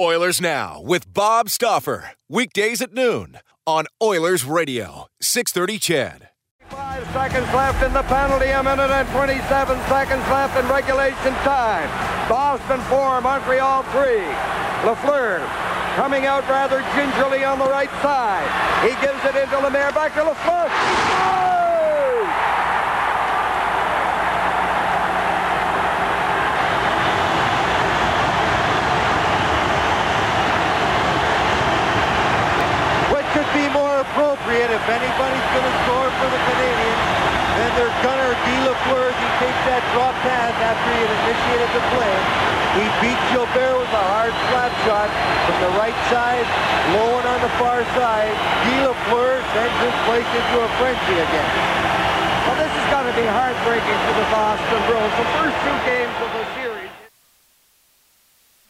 Oilers Now with Bob Stauffer. Weekdays at noon on Oilers Radio, 630 CHED. Five seconds left in the penalty, a minute and 27 seconds left in regulation time. Boston 4, Montreal 3. Lafleur coming out rather gingerly on the right side. He gives it into Lemaire, back to Lafleur. If anybody's going to score for the Canadiens, then their gunner, Guy Lafleur, he takes that drop pass after he had initiated the play. He beat Gilbert with a hard flat shot from the right side, low on the far side. Guy Lafleur sends his place into a frenzy again. Well, this is going to be heartbreaking for the Boston Bruins. The first two games of the series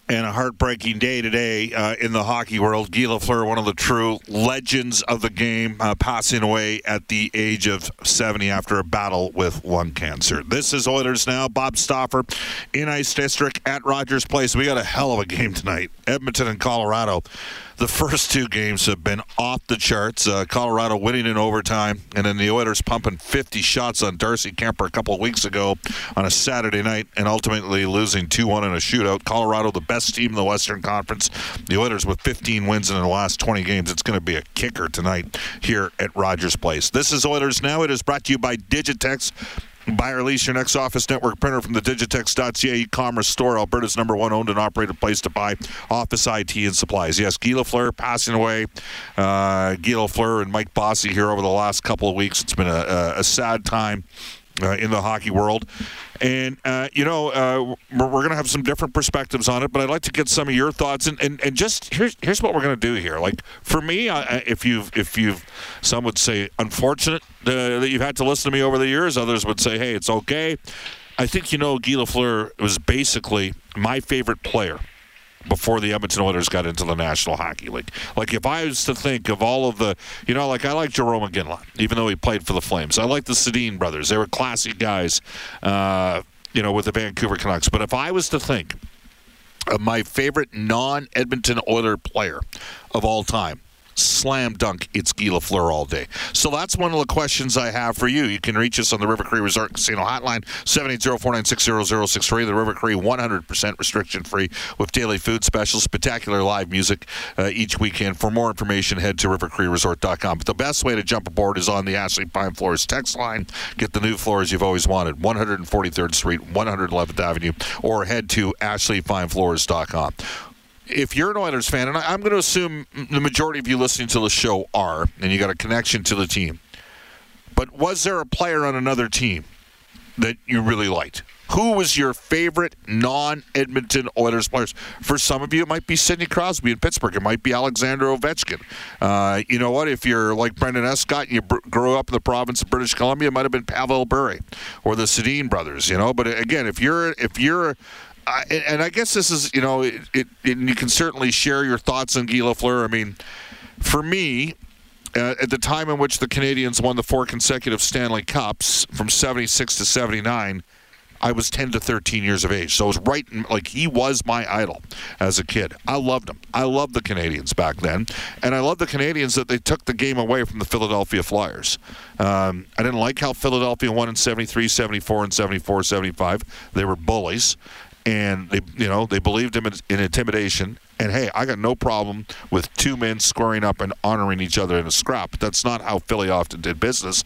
and a heartbreaking day today uh, in the hockey world. Guy Lafleur, one of the true legends of the game, uh, passing away at the age of 70 after a battle with lung cancer. This is Oilers Now. Bob Stauffer in Ice District at Rogers Place. We got a hell of a game tonight. Edmonton and Colorado the first two games have been off the charts. Uh, Colorado winning in overtime, and then the Oilers pumping 50 shots on Darcy Kuemper a couple of weeks ago on a Saturday night, and ultimately losing 2-1 in a shootout. Colorado, the best team in the Western Conference. The Oilers with 15 wins in the last 20 games. It's going to be a kicker tonight here at Rogers Place. This is Oilers Now. It is brought to you by Digitex. Buy or lease your next office network printer from the Digitex.ca e-commerce store, Alberta's number one owned and operated place to buy office IT and supplies. Yes, Guy Lafleur passing away. Uh, Guy Lafleur and Mike Bossy here over the last couple of weeks. It's been a, a sad time uh, in the hockey world. And, uh, you know, uh, we're, we're going to have some different perspectives on it, but I'd like to get some of your thoughts. And, and, and just here's, here's what we're going to do here. Like, for me, I, if you've, if you've, some would say unfortunate uh, that you've had to listen to me over the years, others would say, hey, it's okay. I think, you know, Guy Lafleur was basically my favorite player before the Edmonton Oilers got into the National Hockey League. Like if I was to think of all of the, you know, like I like Jarome Iginla, even though he played for the Flames. I like the Sedin brothers; they were classy guys, uh, you know, with the Vancouver Canucks. But if I was to think of my favorite non-Edmonton Oiler player of all time, slam dunk, it's Guy Lafleur all day. So that's one of the questions I have for you. You can reach us on the River Cree Resort Casino hotline, 780-496-0063. The River Cree 100% restriction free with daily food specials, spectacular live music uh, each weekend. For more information, head to rivercreeresort.com. But the best way to jump aboard is on the Ashley Fine Floors text line. Get the new floors you've always wanted, 143rd Street, 111th Avenue, or head to ashleyfinefloors.com if you're an Oilers fan, and I'm going to assume the majority of you listening to the show are, and you got a connection to the team, but was there a player on another team that you really liked? Who was your favorite non-Edmonton Oilers players? For some of you, it might be Sidney Crosby in Pittsburgh. It might be Alexander Ovechkin. Uh, you know what? If you're like Brendan Escott, you br- grew up in the province of British Columbia, it might have been Pavel Bure or the Sedin brothers. You know, but again, if you're if you're I, and I guess this is, you know, it, it, it, you can certainly share your thoughts on Guy Lafleur. I mean, for me, uh, at the time in which the Canadiens won the four consecutive Stanley Cups from 76 to 79, I was 10 to 13 years of age. So I was right, in, like, he was my idol as a kid. I loved him. I loved the Canadiens back then. And I loved the Canadiens that they took the game away from the Philadelphia Flyers. Um, I didn't like how Philadelphia won in 73, 74, and 74, 75. They were bullies and they you know they believed him in, in, intimidation. And hey i got no problem with two men squaring up and honoring each other in a scrap. But that's not how philly often did business.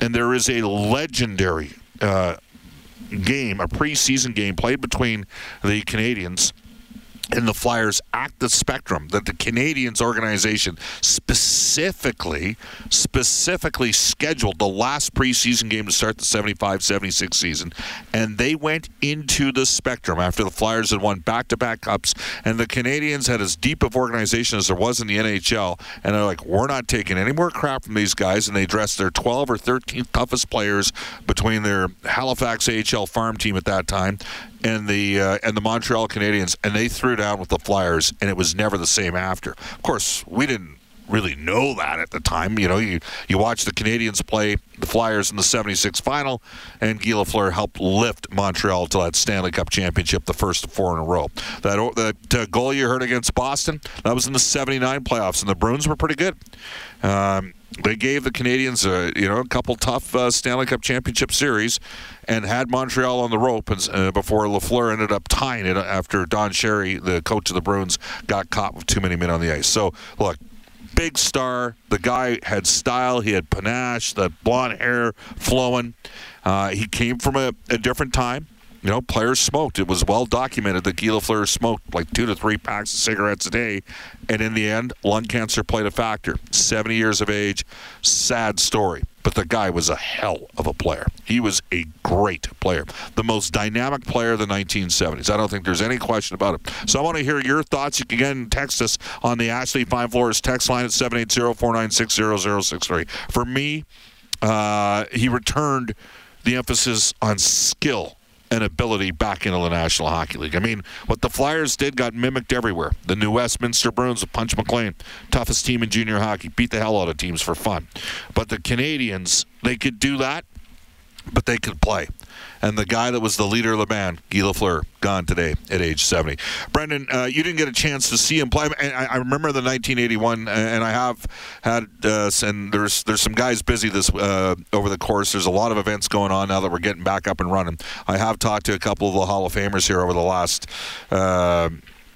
And there is a legendary uh, game a preseason game played between the canadiens and the Flyers at the spectrum that the Canadiens organization specifically specifically scheduled the last preseason game to start the 75-76 season. And they went into the spectrum after the Flyers had won back-to-back cups. And the Canadiens had as deep of organization as there was in the NHL and they're like we're not taking any more crap from these guys. And they dressed their 12 or 13 toughest players between their Halifax AHL farm team at that time and the uh, and the Montreal Canadiens, and they threw down with the Flyers, and it was never the same after. Of course, we didn't really know that at the time. You know, you you watch the Canadiens play the Flyers in the '76 final, and Guy Lafleur helped lift Montreal to that Stanley Cup championship, the first four in a row. That that uh, goal you heard against Boston, that was in the '79 playoffs, and the Bruins were pretty good. Um, they gave the Canadiens a, you know, a couple tough uh, Stanley Cup championship series, and had Montreal on the rope and, uh, before Lafleur ended up tying it after Don Cherry, the coach of the Bruins, got caught with too many men on the ice. So look, big star. The guy had style. He had panache. The blonde hair flowing. Uh, he came from a, a different time you know, players smoked. It was well documented that Guy Lafleur smoked like two to three packs of cigarettes a day. And in the end, lung cancer played a factor. 70 years of age, sad story. But the guy was a hell of a player. He was a great player. The most dynamic player of the 1970s. I don't think there's any question about it. So I want to hear your thoughts. You can again text us on the Ashley Fine Floors text line at 780 496 0063. For me, uh, he returned the emphasis on skill and ability back into the National Hockey League. I mean, what the Flyers did got mimicked everywhere. The New Westminster Bruins with Punch McLean, toughest team in junior hockey, beat the hell out of teams for fun. But the Canadiens, they could do that, but they could play and the guy that was the leader of the band, Guy Lafleur, gone today at age 70. Brendan, uh, you didn't get a chance to see him play. And I, I remember the 1981, and I have had, uh, and there's there's some guys busy this uh, over the course. There's a lot of events going on now that we're getting back up and running. I have talked to a couple of the Hall of Famers here over the last uh,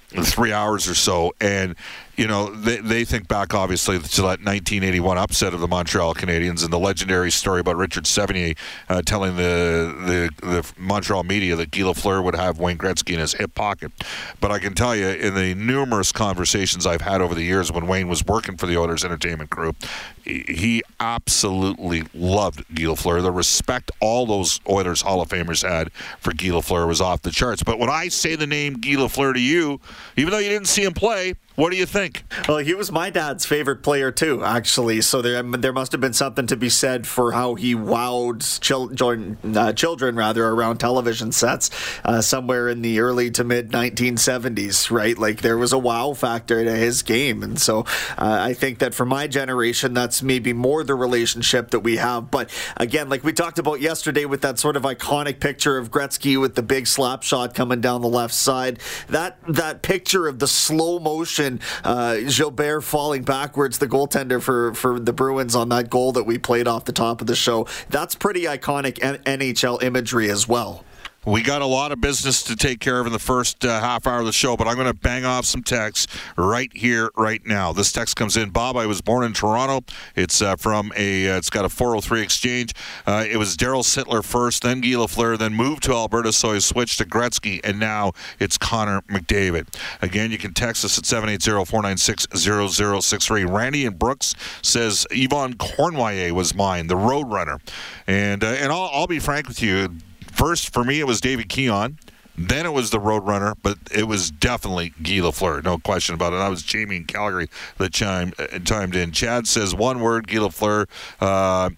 three hours or so, and you know, they, they think back obviously to that 1981 upset of the Montreal Canadiens and the legendary story about Richard Sevigny uh, telling the, the the Montreal media that Guy Lafleur would have Wayne Gretzky in his hip pocket. But I can tell you, in the numerous conversations I've had over the years when Wayne was working for the Oilers Entertainment Group, he absolutely loved Guy Lafleur. The respect all those Oilers Hall of Famers had for Guy Lafleur was off the charts. But when I say the name Guy Lafleur to you, even though you didn't see him play, what do you think? Well, he was my dad's favorite player too, actually. So there, there must have been something to be said for how he wowed children, uh, children rather, around television sets uh, somewhere in the early to mid 1970s. Right, like there was a wow factor to his game, and so uh, I think that for my generation, that's maybe more the relationship that we have. But again, like we talked about yesterday, with that sort of iconic picture of Gretzky with the big slap shot coming down the left side, that that picture of the slow motion uh, Gilbert falling backwards, the goaltender for, for the Bruins on that goal that we played off the top of the show. That's pretty iconic NHL imagery as well. We got a lot of business to take care of in the first uh, half hour of the show, but I'm going to bang off some texts right here, right now. This text comes in. Bob, I was born in Toronto. It's uh, from a. Uh, it's got a 403 exchange. Uh, it was Darryl Sittler first, then Guy Lafleur, then moved to Alberta, so he switched to Gretzky, and now it's Connor McDavid. Again, you can text us at 780-496-0063. Randy and Brooks says Yvon Cournoyer was mine, the Roadrunner, and uh, and I'll, I'll be frank with you First, for me, it was David Keon. Then it was the Roadrunner, but it was definitely Guy Lafleur, no question about it. I was Jamie in Calgary that chimed, uh, chimed in. Chad says one word, Guy Lafleur. Uh,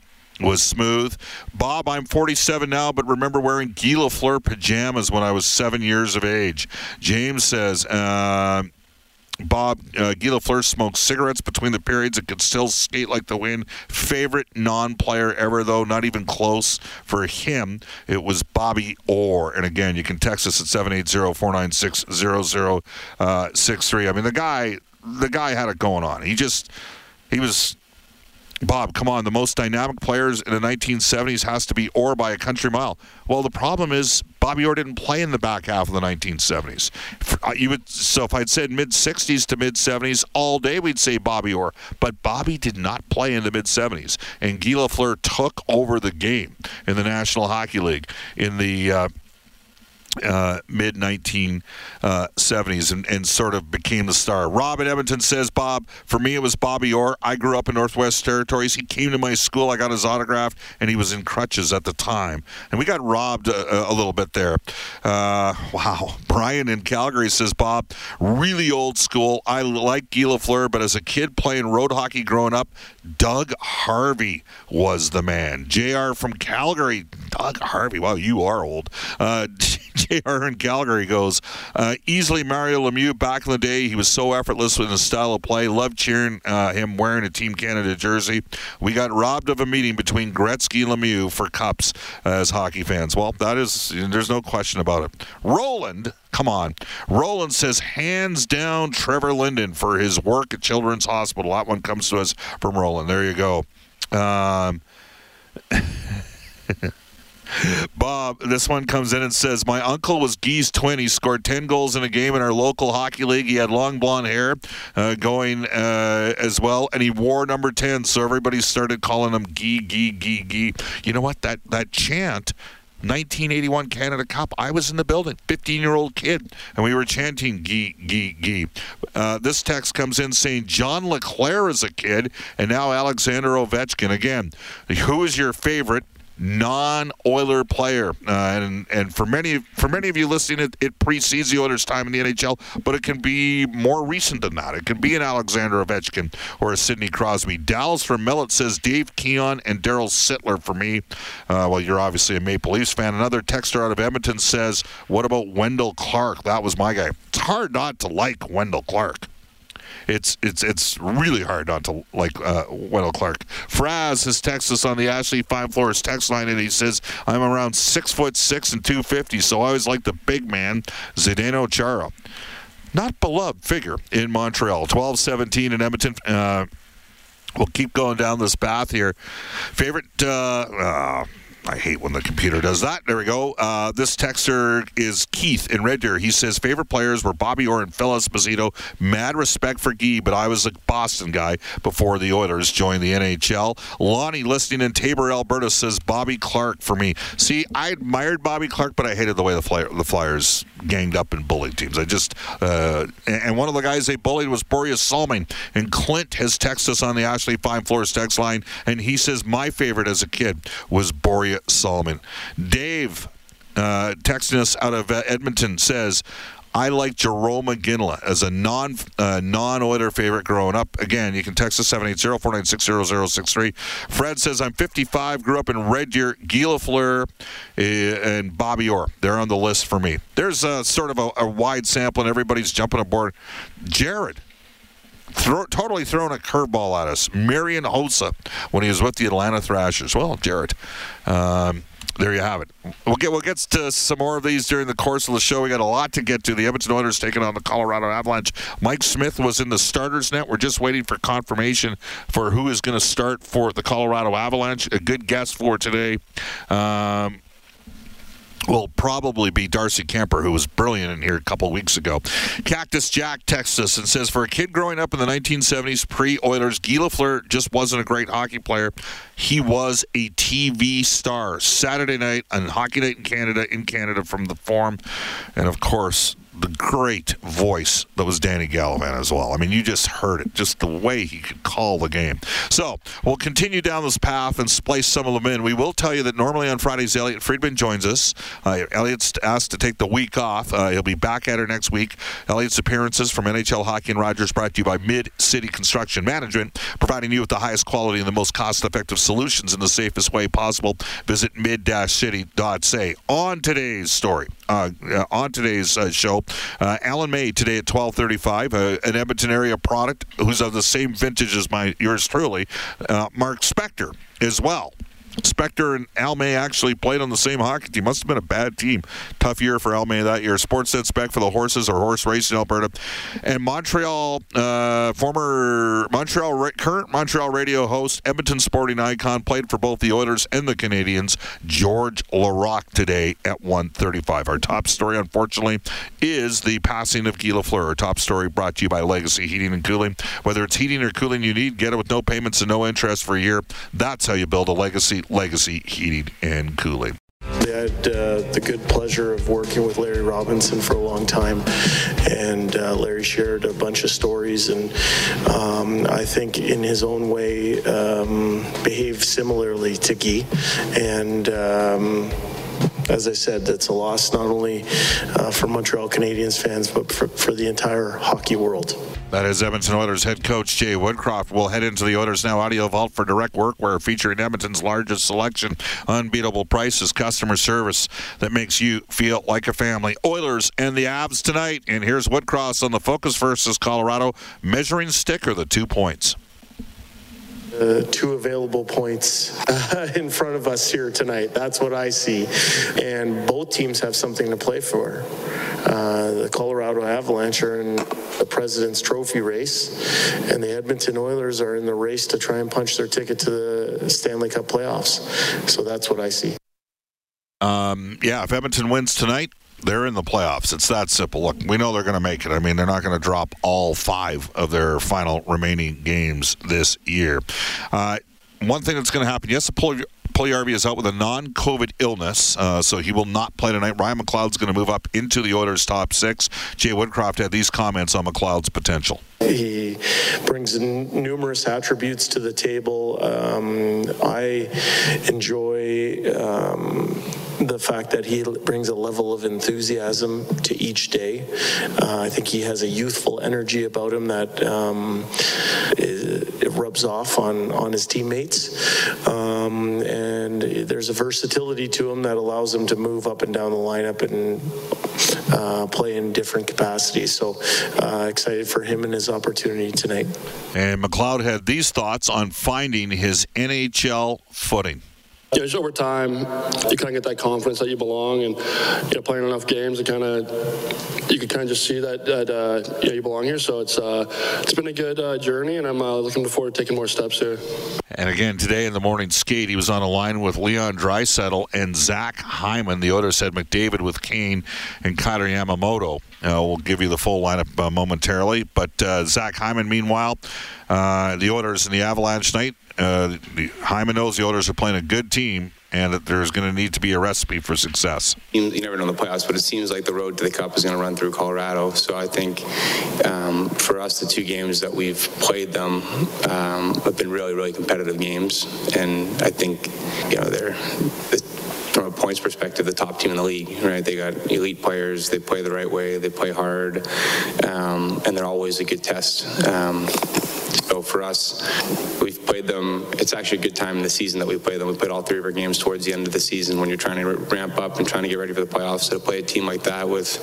was smooth. Bob, I'm 47 now, but remember wearing Guy Lafleur pajamas when I was seven years of age. James says, uh, Bob uh, Guy cigarettes between the periods and could still skate like the wind. Favorite non-player ever, though, not even close for him. It was Bobby Orr. And again, you can text us at 780-496-0063. I mean, the guy, the guy had it going on. He just, he was Bob, come on. The most dynamic players in the 1970s has to be Orr by a country mile. Well, the problem is Bobby Orr didn't play in the back half of the 1970s. Uh, would, so if I'd said mid 60s to mid 70s all day, we'd say Bobby Orr. But Bobby did not play in the mid 70s, and Guy Lafleur took over the game in the National Hockey League in the. Uh, uh, mid 1970s uh, and, and, sort of became the star. Rob in Edmonton says, Bob, for me it was Bobby Orr. I grew up in Northwest Territories. He came to my school. I got his autograph, and he was in crutches at the time. And we got robbed a, a little bit there. Uh, wow. Brian in Calgary says, Bob, really old school. I like Guy Lafleur, but as a kid playing road hockey growing up, Doug Harvey was the man. JR from Calgary. Harvey. Wow, you are old. Uh, JR in Calgary goes, uh, easily Mario Lemieux back in the day. He was so effortless with his style of play. Loved cheering uh, him wearing a Team Canada jersey. We got robbed of a meeting between Gretzky and Lemieux for cups as hockey fans. Well, that is, there's no question about it. Roland Come on. Roland says, hands down, Trevor Linden for his work at Children's Hospital. That one comes to us from Roland. There you go. Um, Bob, this one comes in and says, My uncle was Guy's twin. He scored 10 goals in a game in our local hockey league. He had long blonde hair uh, going uh, as well, and he wore number 10. So everybody started calling him Guy, Guy, Guy, Guy. You know what? That, that chant 1981 Canada Cup. I was in the building, 15 year old kid, and we were chanting "Gee, gee, gee." Uh, this text comes in saying John LeClair is a kid, and now Alexander Ovechkin again. Who is your favorite? non-Oiler player, uh, and and for many for many of you listening, it, it precedes the Oilers' time in the NHL, but it can be more recent than that. It can be an Alexander Ovechkin or a Sidney Crosby. Dallas from Millet says Dave Keon and Darryl Sittler for me. Uh, well, you're obviously a Maple Leafs fan. Another texter out of Edmonton says, "What about Wendel Clark? That was my guy." It's hard not to like Wendel Clark it's it's it's really hard not to like uh, Wendel Clark. Fraz has texted us on the Ashley Fine Floors text line, and he says, "I'm around six foot six and 250, so I always like the big man, Zdeno Chara." Not beloved figure in Montreal. 12-17 in Edmonton. Uh, we'll keep going down this path here. Favorite. Uh, uh I hate when the computer does that. There we go. Uh, this texter is Keith in Red Deer. He says favorite players were Bobby Orr and Phil Esposito. Mad respect for Guy, but I was a Boston guy before the Oilers joined the NHL. Lonnie, listening in Taber, Alberta, says Bobby Clarke for me. See, I admired Bobby Clarke, but I hated the way the, the Flyers ganged up and bullied teams. I just uh, and one of the guys they bullied was Borje Salming. And Clint has texted us on the Ashley Fine Floors text line, and he says my favorite as a kid was Borje Salming. Dave, uh, texting us out of uh, Edmonton, says, I like Jarome Iginla as a non uh, non Oiler favorite growing up. Again, you can text us 780-496-0063. Fred says I'm 55, grew up in Red Deer, Gila uh, and Bobby Orr. They're on the list for me. There's a, sort of a, a wide sample, and everybody's jumping aboard. Jared throw, totally thrown a curveball at us. Marian Hossa when he was with the Atlanta Thrashers. Well, Jarrett. Um, there you have it. We'll get we'll get to some more of these during the course of the show. We got a lot to get to. The Edmonton Oilers taking on the Colorado Avalanche. Mike Smith was in the starters net. We're just waiting for confirmation for who is going to start for the Colorado Avalanche. A good guess for today. Um, will probably be Darcy Kuemper, who was brilliant in here a couple weeks ago. Cactus Jack texts us and says, For a kid growing up in the 1970s, pre Oilers, Guy Lafleur just wasn't a great hockey player. He was a TV star. Saturday night on Hockey Night in Canada, in Canada from the Forum. And of course, the great voice that was Danny Gallivan as well. I mean, you just heard it, just the way he could call the game. So we'll continue down this path and splice some of them in. We will tell you that normally on Fridays, Elliotte Friedman joins us. Uh, Elliotte's asked to take the week off. Uh, he'll be back at her next week. Elliotte's appearances from NHL Hockey and Rogers brought to you by Mid City Construction Management, providing you with the highest quality and the most cost-effective solutions in the safest way possible. Visit mid-city.ca. On today's story, uh, uh, on today's uh, show. Uh, Alan May today at 12:35, uh, an Edmonton area product who's of the same vintage as my yours truly, uh, Mark Spector as well. Spector and Al May actually played on the same hockey team. Must have been a bad team. Tough year for Al May that year. Sports Sportsnet spec for the horses or horse racing in Alberta. And Montreal, uh, former Montreal, current Montreal radio host, Edmonton sporting icon, played for both the Oilers and the Canadiens. George Laraque today at 1:35. Our top story, unfortunately, is the passing of Guy Lafleur. Our top story brought to you by Legacy Heating and Cooling. Whether it's heating or cooling you need, get it with no payments and no interest for a year. That's how you build a legacy Legacy Heating and Cooling. I had uh, the good pleasure of working with Larry Robinson for a long time, and uh, Larry shared a bunch of stories, and um, I think in his own way um, behaved similarly to Guy, and. Um, as I said, that's a loss not only uh, for Montreal Canadiens fans, but for, for the entire hockey world. That is Edmonton Oilers head coach Jay Woodcroft. We'll head into the Oilers Now Audio Vault for direct workwear featuring Edmonton's largest selection, unbeatable prices, customer service that makes you feel like a family. Oilers and the Avs tonight. And here's Woodcroft on the Focus versus Colorado measuring stick or the two points. Two available points uh, in front of us here tonight. That's what I see. And both teams have something to play for. Uh, the Colorado Avalanche are in the President's Trophy race, and the Edmonton Oilers are in the race to try and punch their ticket to the Stanley Cup playoffs. So that's what I see. Um, yeah, if Edmonton wins tonight, they're in the playoffs. It's that simple. Look, we know they're going to make it. I mean, they're not going to drop all five of their final remaining games this year. Uh, one thing that's going to happen, yes, the Puljujarvi is out with a non-COVID illness, uh, so he will not play tonight. Ryan McLeod's going to move up into the Oilers' top six. Jay Woodcroft had these comments on McLeod's potential. He brings numerous attributes to the table. Um, I enjoy. Um, the fact that he brings a level of enthusiasm to each day. Uh, I think he has a youthful energy about him that um, it, it, rubs off on, on his teammates. Um, and there's a versatility to him that allows him to move up and down the lineup and uh, play in different capacities. So uh, excited for him and his opportunity tonight. And McLeod had these thoughts on finding his NHL footing you know, just over time, you kind of get that confidence that you belong, and you know, playing enough games, it kind of you can kind of just see that that uh, you, you belong here. So it's uh, it's been a good uh, journey, and I'm uh, looking forward to taking more steps here. And again, today in the morning skate, he was on a line with Leon Draisaitl and Zach Hyman. The Oilers said McDavid with Kane and Kailer Yamamoto. Uh, we'll give you the full lineup uh, momentarily. But Zach Hyman, meanwhile, the Oilers in the Avalanche night. Uh, Hyman knows the Oilers are playing a good team and that there's going to need to be a recipe for success. You never know the playoffs, but it seems like the road to the cup is going to run through Colorado. So I think um, for us, the two games that we've played them um, have been really, really competitive games, and I think you know they're. From a points perspective, the top team in the league, right? They got elite players. They play the right way. They play hard, um, and they're always a good test. Um, so for us, we've played them. It's actually a good time in the season that we play them. We played all three of our games towards the end of the season when you're trying to ramp up and trying to get ready for the playoffs. So to play a team like that with,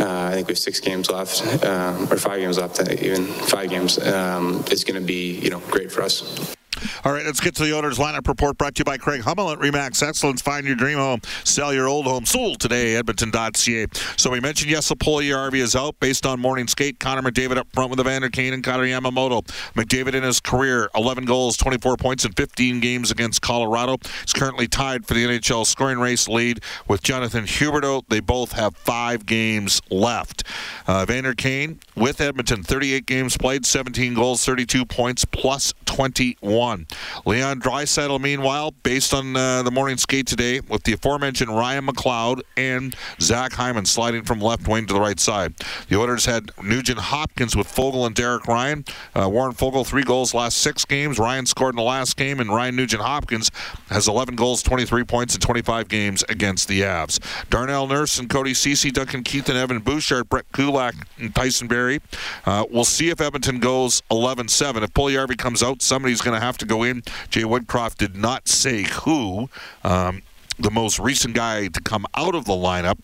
uh, I think we have six games left, um, or five games left, even five games, um, is going to be you know great for us. All right, let's get to the owner's lineup report brought to you by Craig Hummel at Remax Excellence. Find your dream home. Sell your old home. Sold today, edmonton.ca. So we mentioned, yes, RV is out based on morning skate. Connor McDavid up front with Evander Kane and Connor Yamamoto. McDavid in his career, 11 goals, 24 points in 15 games against Colorado. He's currently tied for the NHL scoring race lead with Jonathan Huberdeau. They both have five games left. Uh, Evander Kane with Edmonton, 38 games played, 17 goals, 32 points, plus 21. Leon Draisaitl, meanwhile, based on uh, the morning skate today, with the aforementioned Ryan McLeod and Zach Hyman sliding from left wing to the right side. The Oilers had Nugent Hopkins with Foegele and Derek Ryan. Uh, Warren Foegele, three goals last six games. Ryan scored in the last game, and Ryan Nugent Hopkins has 11 goals, 23 points in 25 games against the Avs. Darnell Nurse and Cody Ceci, Duncan Keith and Evan Bouchard, Brett Kulak and Tyson Barrie. Uh, we'll see if Edmonton goes 11-7. If Puljujarvi comes out, somebody's going to have to go in. Jay Woodcroft did not say who. Um, the most recent guy to come out of the lineup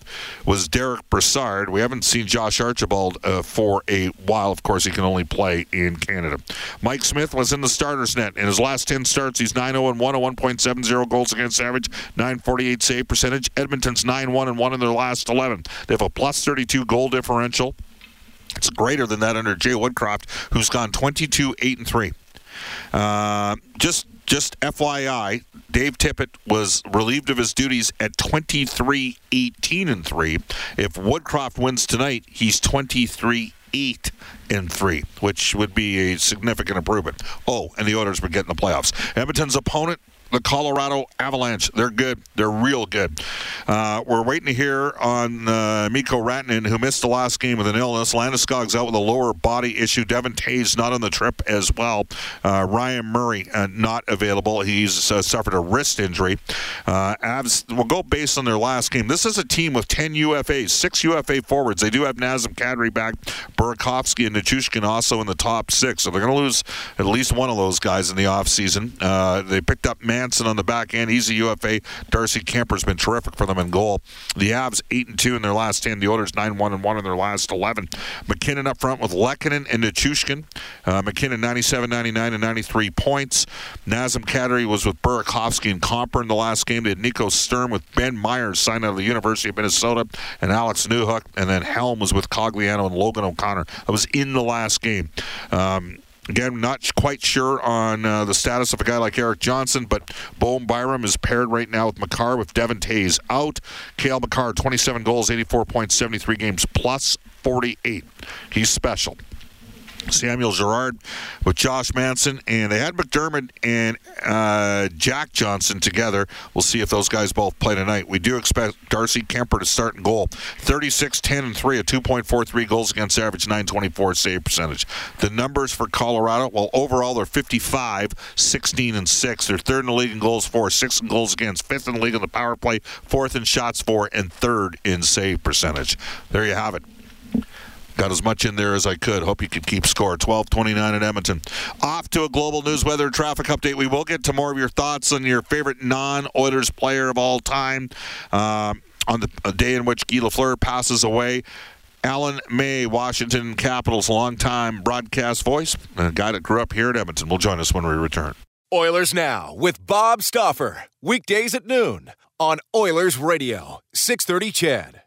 was Derick Brassard. We haven't seen Josh Archibald uh, for a while. Of course, he can only play in Canada. Mike Smith was in the starters net. In his last 10 starts, he's 9 0 1, a 1.70 goals against average, 948 save percentage. Edmonton's 9 1 and 1 in their last 11. They have a plus 32 goal differential. It's greater than that under Jay Woodcroft, who's gone 22 8 and 3. Uh, just just FYI, Dave Tippett was relieved of his duties at 23 18 and 3. If Woodcroft wins tonight, he's 23 8 and 3, which would be a significant improvement. Oh, and the Oilers would get in the playoffs. Edmonton's opponent the Colorado Avalanche. They're good. They're real good. Uh, we're waiting to hear on uh, Mikko Rantanen, who missed the last game with an illness. Landeskog's out with a lower body issue. Devon Toews not on the trip as well. Uh, Ryan Murray uh, not available. He's uh, suffered a wrist injury. Uh, Avs will go based on their last game. This is a team with 10 UFAs, six UFA forwards. They do have Nazem Kadri back, Burakovsky and Nichushkin also in the top six. So they're going to lose at least one of those guys in the offseason. Uh, they picked up Manson on the back end. He's a UFA. Darcy Kuemper's been terrific for them in goal. The Avs eight and two in their last ten. The Oilers nine one and one in their last eleven. MacKinnon up front with Lehkonen and Nichushkin. Uh, MacKinnon 97, 99, and 93 points. Nazem Kadri was with Burakovsky and Compher in the last game. They had Nico Sturm with Ben Meyers signed out of the University of Minnesota and Alex Newhook. And then Helm was with Cogliano and Logan O'Connor. That was in the last game. Um, Again, not quite sure on uh, the status of a guy like Erik Johnson, but Bowen Byram is paired right now with Makar with Devon Toews out. Cale Makar, 27 goals, 84 points, 73 games, plus 48. He's special. Samuel Girard with Josh Manson, and they had MacDermid and uh, Jack Johnson together. We'll see if those guys both play tonight. We do expect Darcy Kuemper to start in goal. 36, 10, and 3, a 2.43 goals against average, 924 save percentage. The numbers for Colorado, well, overall they're 55, 16, and 6. They're third in the league in goals for, sixth in goals against, fifth in the league in the power play, fourth in shots for, and third in save percentage. There you have it. Got as much in there as I could. Hope you could keep score. 12:29 at Edmonton. Off to a global news weather traffic update. We will get to more of your thoughts on your favorite non-Oilers player of all time uh, on the day in which Guy Lafleur passes away. Alan May, Washington Capitals longtime broadcast voice, a guy that grew up here at Edmonton, will join us when we return. Oilers Now with Bob Stauffer. Weekdays at noon on Oilers Radio, 630 CHED.